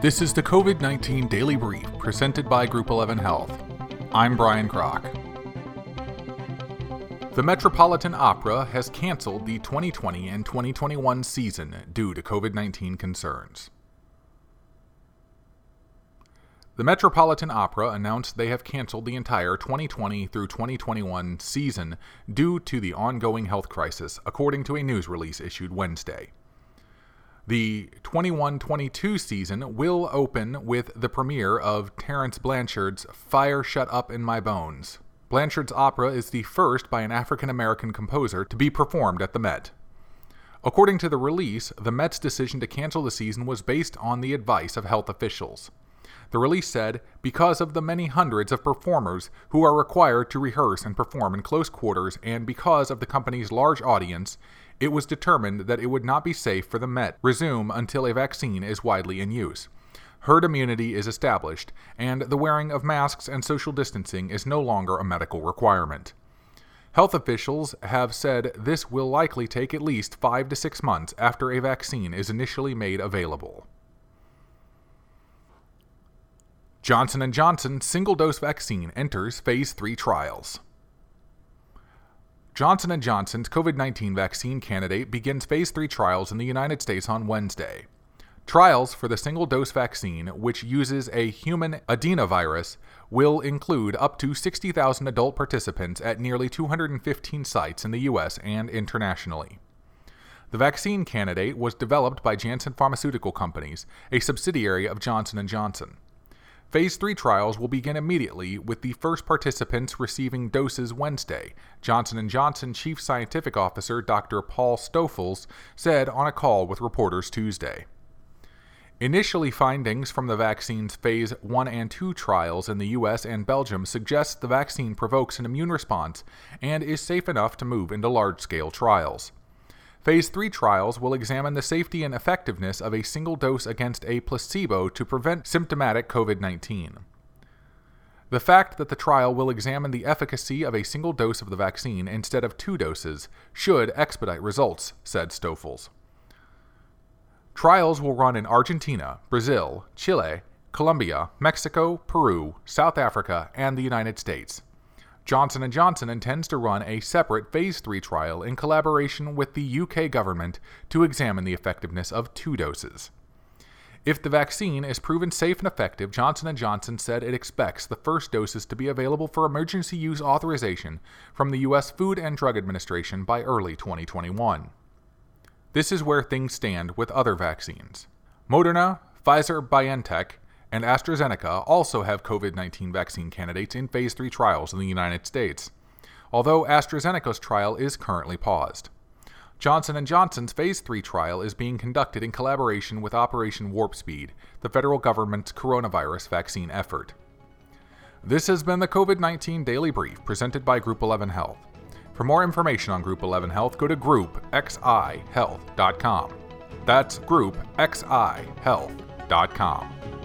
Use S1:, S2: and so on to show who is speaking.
S1: This is the COVID 19 Daily Brief presented by Group 11 Health. I'm Brian Kroc. The Metropolitan Opera has canceled the 2020 and 2021 season due to COVID 19 concerns. The Metropolitan Opera announced they have canceled the entire 2020 through 2021 season due to the ongoing health crisis, according to a news release issued Wednesday. The 21 22 season will open with the premiere of Terence Blanchard's Fire Shut Up in My Bones. Blanchard's opera is the first by an African American composer to be performed at the Met. According to the release, the Met's decision to cancel the season was based on the advice of health officials. The release said, because of the many hundreds of performers who are required to rehearse and perform in close quarters, and because of the company's large audience, it was determined that it would not be safe for the Met to resume until a vaccine is widely in use. Herd immunity is established, and the wearing of masks and social distancing is no longer a medical requirement. Health officials have said this will likely take at least five to six months after a vaccine is initially made available. Johnson & Johnson single-dose vaccine enters phase 3 trials. Johnson & Johnson's COVID-19 vaccine candidate begins phase 3 trials in the United States on Wednesday. Trials for the single-dose vaccine, which uses a human adenovirus, will include up to 60,000 adult participants at nearly 215 sites in the US and internationally. The vaccine candidate was developed by Janssen Pharmaceutical Companies, a subsidiary of Johnson & Johnson. Phase 3 trials will begin immediately with the first participants receiving doses Wednesday, Johnson & Johnson Chief Scientific Officer Dr. Paul Stoffels said on a call with reporters Tuesday. Initially, findings from the vaccine's phase 1 and 2 trials in the US and Belgium suggest the vaccine provokes an immune response and is safe enough to move into large-scale trials. Phase 3 trials will examine the safety and effectiveness of a single dose against a placebo to prevent symptomatic COVID 19. The fact that the trial will examine the efficacy of a single dose of the vaccine instead of two doses should expedite results, said Stoffels. Trials will run in Argentina, Brazil, Chile, Colombia, Mexico, Peru, South Africa, and the United States. Johnson & Johnson intends to run a separate phase 3 trial in collaboration with the UK government to examine the effectiveness of two doses. If the vaccine is proven safe and effective, Johnson & Johnson said it expects the first doses to be available for emergency use authorization from the US Food and Drug Administration by early 2021. This is where things stand with other vaccines. Moderna, Pfizer BioNTech, and AstraZeneca also have COVID 19 vaccine candidates in phase 3 trials in the United States, although AstraZeneca's trial is currently paused. Johnson & Johnson's phase 3 trial is being conducted in collaboration with Operation Warp Speed, the federal government's coronavirus vaccine effort. This has been the COVID 19 Daily Brief presented by Group 11 Health. For more information on Group 11 Health, go to groupxihealth.com. That's groupxihealth.com.